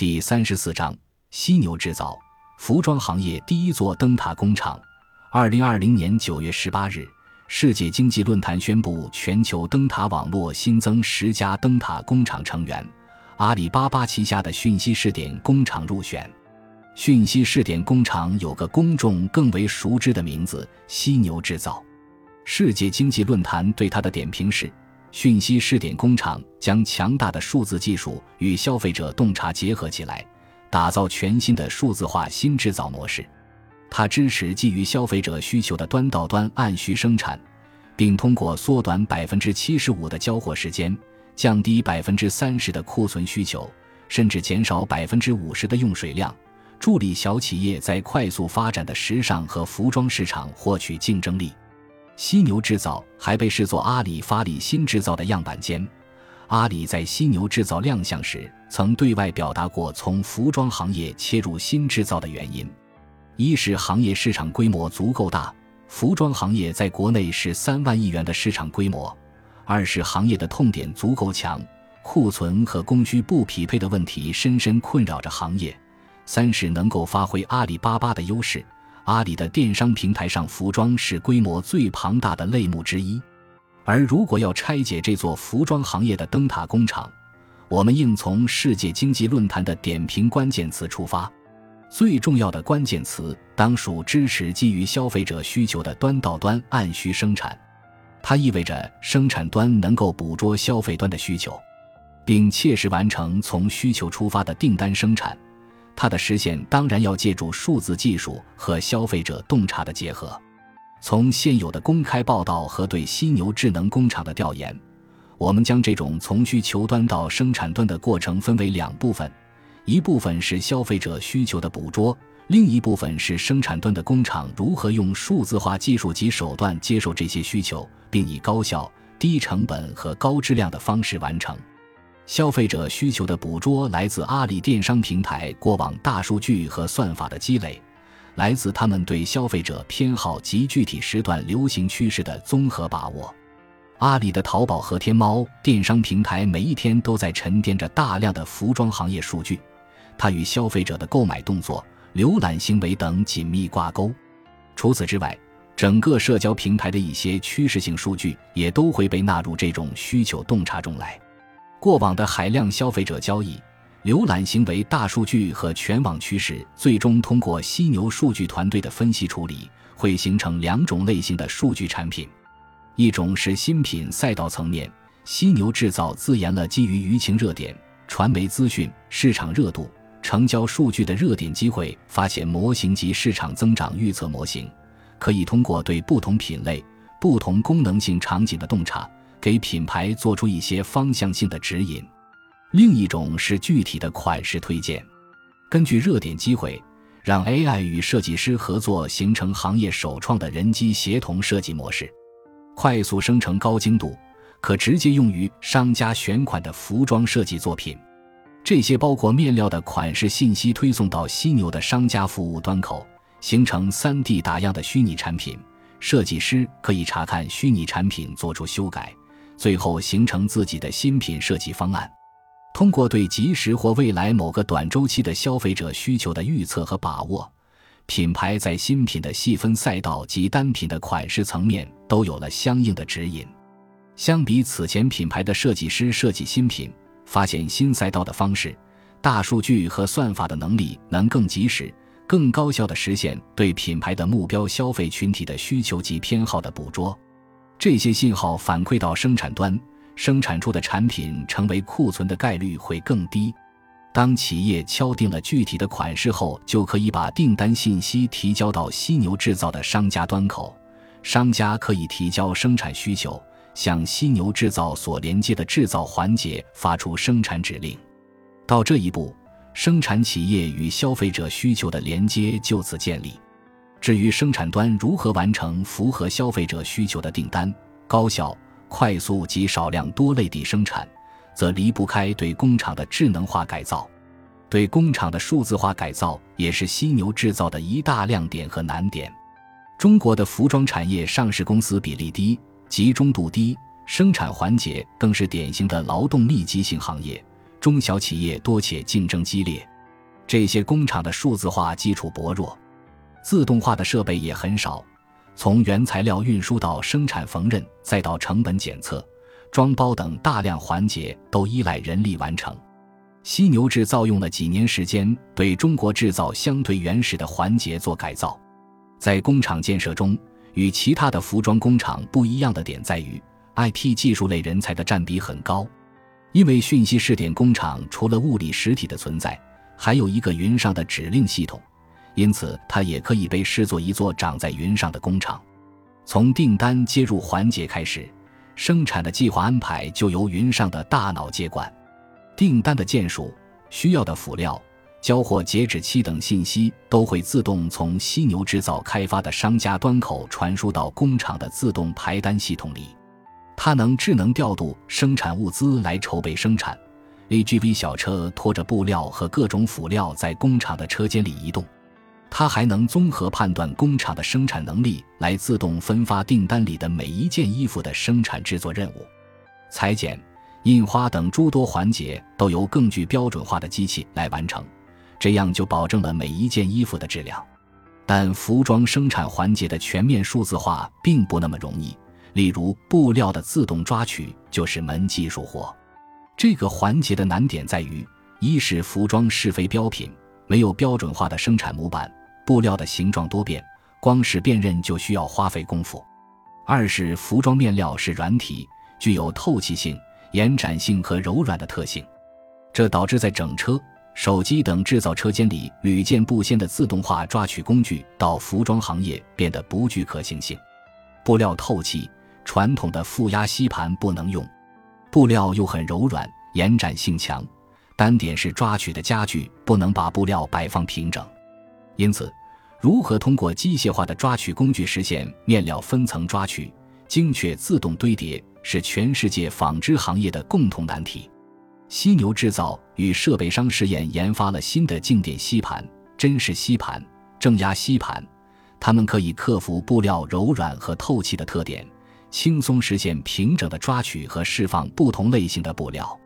第三十四章：犀牛制造，服装行业第一座灯塔工厂。二零二零年九月十八日，世界经济论坛宣布，全球灯塔网络新增十家灯塔工厂成员，阿里巴巴旗下的讯息试点工厂入选。讯息试点工厂有个公众更为熟知的名字——犀牛制造。世界经济论坛对它的点评是：讯息试点工厂将强大的数字技术与消费者洞察结合起来，打造全新的数字化新制造模式。它支持基于消费者需求的端到端按需生产，并通过缩短百分之七十五的交货时间，降低百分之三十的库存需求，甚至减少百分之五十的用水量，助力小企业在快速发展的时尚和服装市场获取竞争力。犀牛制造还被视作阿里发力新制造的样板间。阿里在犀牛制造亮相时，曾对外表达过从服装行业切入新制造的原因。一是行业市场规模足够大，服装行业在国内是三万亿元的市场规模；二是行业的痛点足够强，库存和供需不匹配的问题深深困扰着行业；三是能够发挥阿里巴巴的优势。阿里的电商平台上，服装是规模最庞大的类目之一。而如果要拆解这座服装行业的灯塔工厂，我们应从世界经济论坛的点评关键词出发。最重要的关键词当属支持基于消费者需求的端到端按需生产，它意味着生产端能够捕捉消费端的需求，并切实完成从需求出发的订单生产。它的实现当然要借助数字技术和消费者洞察的结合。从现有的公开报道和对犀牛智能工厂的调研，我们将这种从需求端到生产端的过程分为两部分。一部分是消费者需求的捕捉，另一部分是生产端的工厂如何用数字化技术及手段接受这些需求，并以高效、低成本和高质量的方式完成。消费者需求的捕捉来自阿里电商平台过往大数据和算法的积累，来自他们对消费者偏好及具体时段流行趋势的综合把握。阿里的淘宝和天猫电商平台每一天都在沉淀着大量的服装行业数据。它与消费者的购买动作、浏览行为等紧密挂钩。除此之外，整个社交平台的一些趋势性数据也都会被纳入这种需求洞察中来。过往的海量消费者交易、浏览行为大数据和全网趋势，最终通过犀牛数据团队的分析处理，会形成两种类型的数据产品：一种是新品赛道层面，犀牛制造自研了基于舆情热点、传媒资讯、市场热度。成交数据的热点机会发现模型及市场增长预测模型，可以通过对不同品类、不同功能性场景的洞察，给品牌做出一些方向性的指引。另一种是具体的款式推荐，根据热点机会，让 AI 与设计师合作，形成行业首创的人机协同设计模式，快速生成高精度、可直接用于商家选款的服装设计作品。这些包括面料的款式信息推送到犀牛的商家服务端口，形成 3D 打样的虚拟产品。设计师可以查看虚拟产品，做出修改，最后形成自己的新品设计方案。通过对即时或未来某个短周期的消费者需求的预测和把握，品牌在新品的细分赛道及单品的款式层面都有了相应的指引。相比此前品牌的设计师设计新品。发现新赛道的方式，大数据和算法的能力能更及时、更高效地实现对品牌的目标消费群体的需求及偏好的捕捉。这些信号反馈到生产端，生产出的产品成为库存的概率会更低。当企业敲定了具体的款式后，就可以把订单信息提交到犀牛制造的商家端口，商家可以提交生产需求。向犀牛制造所连接的制造环节发出生产指令，到这一步，生产企业与消费者需求的连接就此建立。至于生产端如何完成符合消费者需求的订单，高效、快速及少量多类地生产，则离不开对工厂的智能化改造。对工厂的数字化改造也是犀牛制造的一大亮点和难点。中国的服装产业上市公司比例低。集中度低，生产环节更是典型的劳动密集型行业，中小企业多且竞争激烈。这些工厂的数字化基础薄弱，自动化的设备也很少。从原材料运输到生产缝纫，再到成本检测、装包等大量环节，都依赖人力完成。犀牛制造用了几年时间，对中国制造相对原始的环节做改造。在工厂建设中，与其他的服装工厂不一样的点在于，IT 技术类人才的占比很高。因为讯息试点工厂除了物理实体的存在，还有一个云上的指令系统，因此它也可以被视作一座长在云上的工厂。从订单接入环节开始，生产的计划安排就由云上的大脑接管。订单的件数、需要的辅料、交货截止期等信息都会自动从犀牛制造开发的商家端口传输到工厂的自动排单系统里。它能智能调度生产物资来筹备生产，AGV 小车拖着布料和各种辅料在工厂的车间里移动。它还能综合判断工厂的生产能力，来自动分发订单里的每一件衣服的生产制作任务。裁剪、印花等诸多环节都由更具标准化的机器来完成，这样就保证了每一件衣服的质量。但服装生产环节的全面数字化并不那么容易。例如，布料的自动抓取就是门技术活。这个环节的难点在于：一是服装是非标品，没有标准化的生产模板，布料的形状多变，光是辨认就需要花费功夫；二是服装面料是软体，具有透气性、延展性和柔软的特性，这导致在整车、手机等制造车间里屡见不鲜的自动化抓取工具，到服装行业变得不具可行性。布料透气。传统的负压吸盘不能用，布料又很柔软，延展性强，单点式抓取的家具不能把布料摆放平整。因此，如何通过机械化的抓取工具实现面料分层抓取、精确自动堆叠，是全世界纺织行业的共同难题。犀牛制造与设备商试验研发了新的静电吸盘、针式吸盘、正压吸盘，它们可以克服布料柔软和透气的特点。轻松实现平整的抓取和释放不同类型的布料。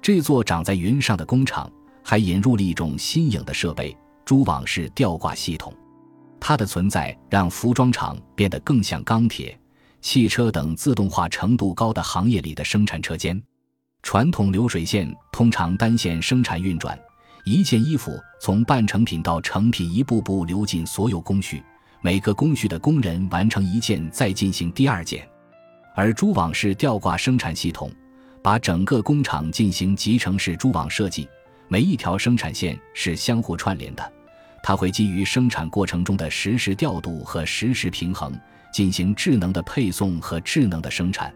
这座长在云上的工厂还引入了一种新颖的设备——蛛网式吊挂系统。它的存在让服装厂变得更像钢铁、汽车等自动化程度高的行业里的生产车间。传统流水线通常单线生产运转，一件衣服从半成品到成品一步步流进所有工序，每个工序的工人完成一件再进行第二件。而蛛网式吊挂生产系统，把整个工厂进行集成式蛛网设计，每一条生产线是相互串联的。它会基于生产过程中的实时调度和实时平衡，进行智能的配送和智能的生产。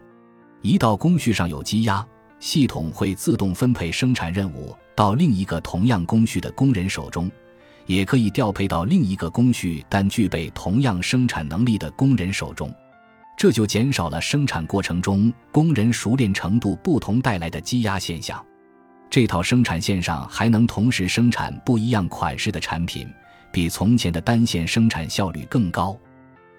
一道工序上有积压，系统会自动分配生产任务到另一个同样工序的工人手中，也可以调配到另一个工序但具备同样生产能力的工人手中。这就减少了生产过程中工人熟练程度不同带来的积压现象。这套生产线上还能同时生产不一样款式的产品，比从前的单线生产效率更高。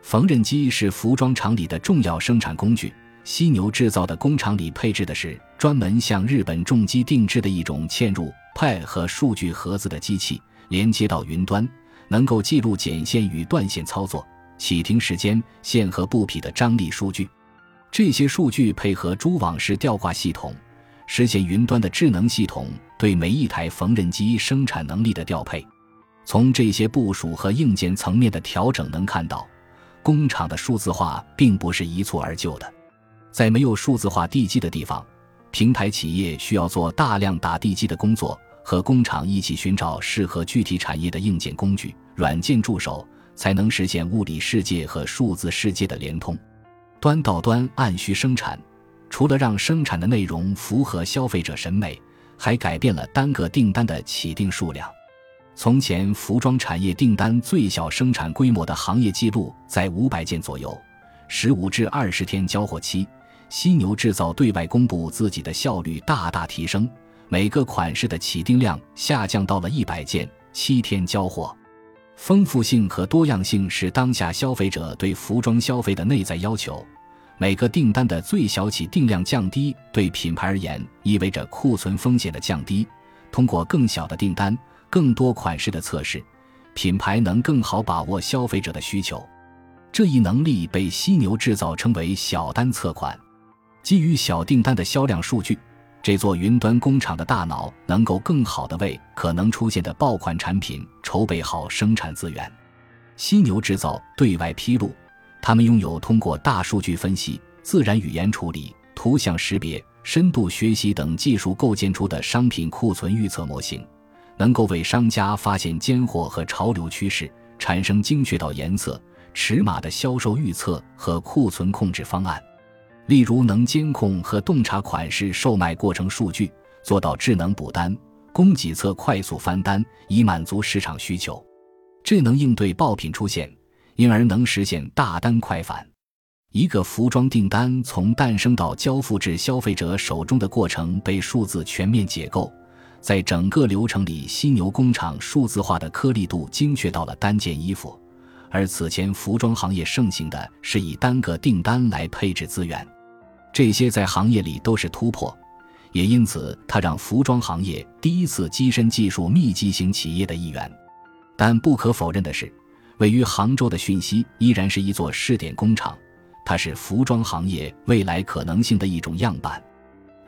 缝纫机是服装厂里的重要生产工具。犀牛制造的工厂里配置的是专门向日本重机定制的一种嵌入 Pad 和数据盒子的机器，连接到云端，能够记录剪线与断线操作。启停时间、线和布匹的张力数据，这些数据配合蛛网式吊挂系统，实现云端的智能系统对每一台缝纫机生产能力的调配。从这些部署和硬件层面的调整能看到，工厂的数字化并不是一蹴而就的。在没有数字化地基的地方，平台企业需要做大量打地基的工作，和工厂一起寻找适合具体产业的硬件工具、软件助手。才能实现物理世界和数字世界的连通，端到端按需生产。除了让生产的内容符合消费者审美，还改变了单个订单的起订数量。从前，服装产业订单最小生产规模的行业记录在五百件左右，十五至二十天交货期。犀牛制造对外公布自己的效率大大提升，每个款式的起订量下降到了一百件，七天交货。丰富性和多样性是当下消费者对服装消费的内在要求。每个订单的最小起订量降低，对品牌而言意味着库存风险的降低。通过更小的订单，更多款式的测试，品牌能更好把握消费者的需求。这一能力被犀牛制造称为小单测款。基于小订单的销量数据，这座云端工厂的大脑能够更好地为可能出现的爆款产品筹备好生产资源。犀牛制造对外披露，他们拥有通过大数据分析、自然语言处理、图像识别、深度学习等技术构建出的商品库存预测模型，能够为商家发现尖货和潮流趋势，产生精确到颜色。尺码的销售预测和库存控制方案，例如能监控和洞察款式售卖过程数据，做到智能补单、供给侧快速翻单，以满足市场需求。智能应对爆品出现，因而能实现大单快返。一个服装订单从诞生到交付至消费者手中的过程被数字全面解构，在整个流程里，犀牛工厂数字化的颗粒度精确到了单件衣服。而此前服装行业盛行的是以单个订单来配置资源，这些在行业里都是突破，也因此它让服装行业第一次跻身技术密集型企业的一员。但不可否认的是，位于杭州的讯息依然是一座试点工厂，它是服装行业未来可能性的一种样板。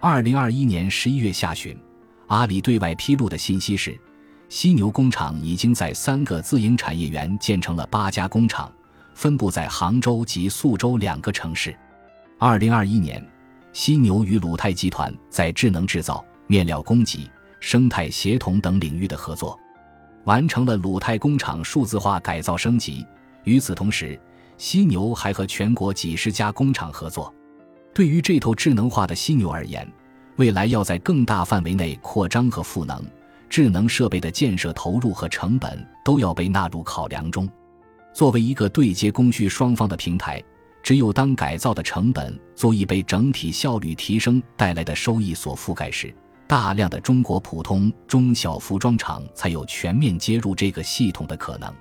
二零二一年十一月下旬，阿里对外披露的信息是。犀牛工厂已经在三个自营产业园建成了八家工厂，分布在杭州及宿州两个城市。二零二一年，犀牛与鲁泰集团在智能制造、面料供给、生态协同等领域的合作，完成了鲁泰工厂数字化改造升级。与此同时，犀牛还和全国几十家工厂合作。对于这头智能化的犀牛而言，未来要在更大范围内扩张和赋能。智能设备的建设投入和成本都要被纳入考量中。作为一个对接供需双方的平台，只有当改造的成本足以被整体效率提升带来的收益所覆盖时，大量的中国普通中小服装厂才有全面接入这个系统的可能。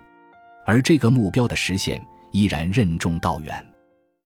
而这个目标的实现依然任重道远。